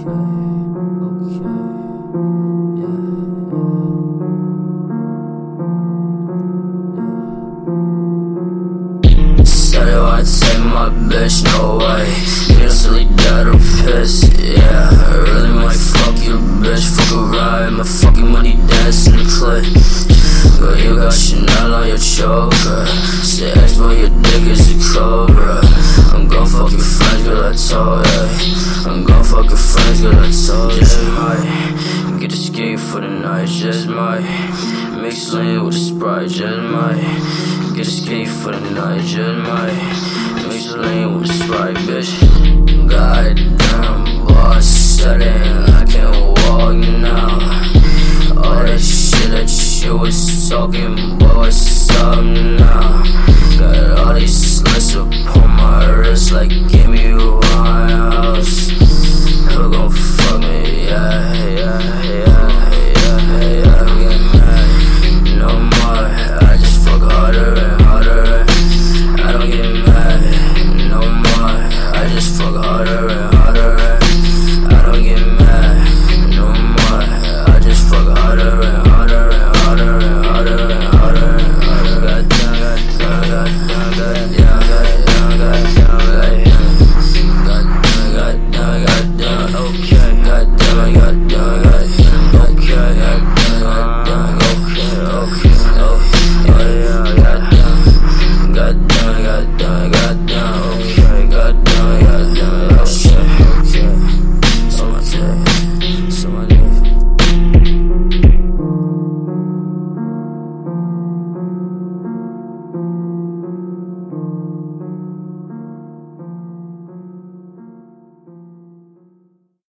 I take my bitch, no way. Silly dead or piss, yeah. I really might fuck you, bitch. Fuck a ride, my fucking money dance in the clip. Girl, you got Chanel on your choker. Say X, boy, your dick is a cobra. I'm gon' fuck your friends, girl, I told ya. I'm gon' fuck your friends, girl, I told. Just might get a skate for the night, just might. Mix lean with a sprite, just might. Get a skate for the night, just might. Mix lean with a sprite, bitch. Goddamn, boss, it, I can't walk now. All that shit that you was talking, boy, what's up now? Got all these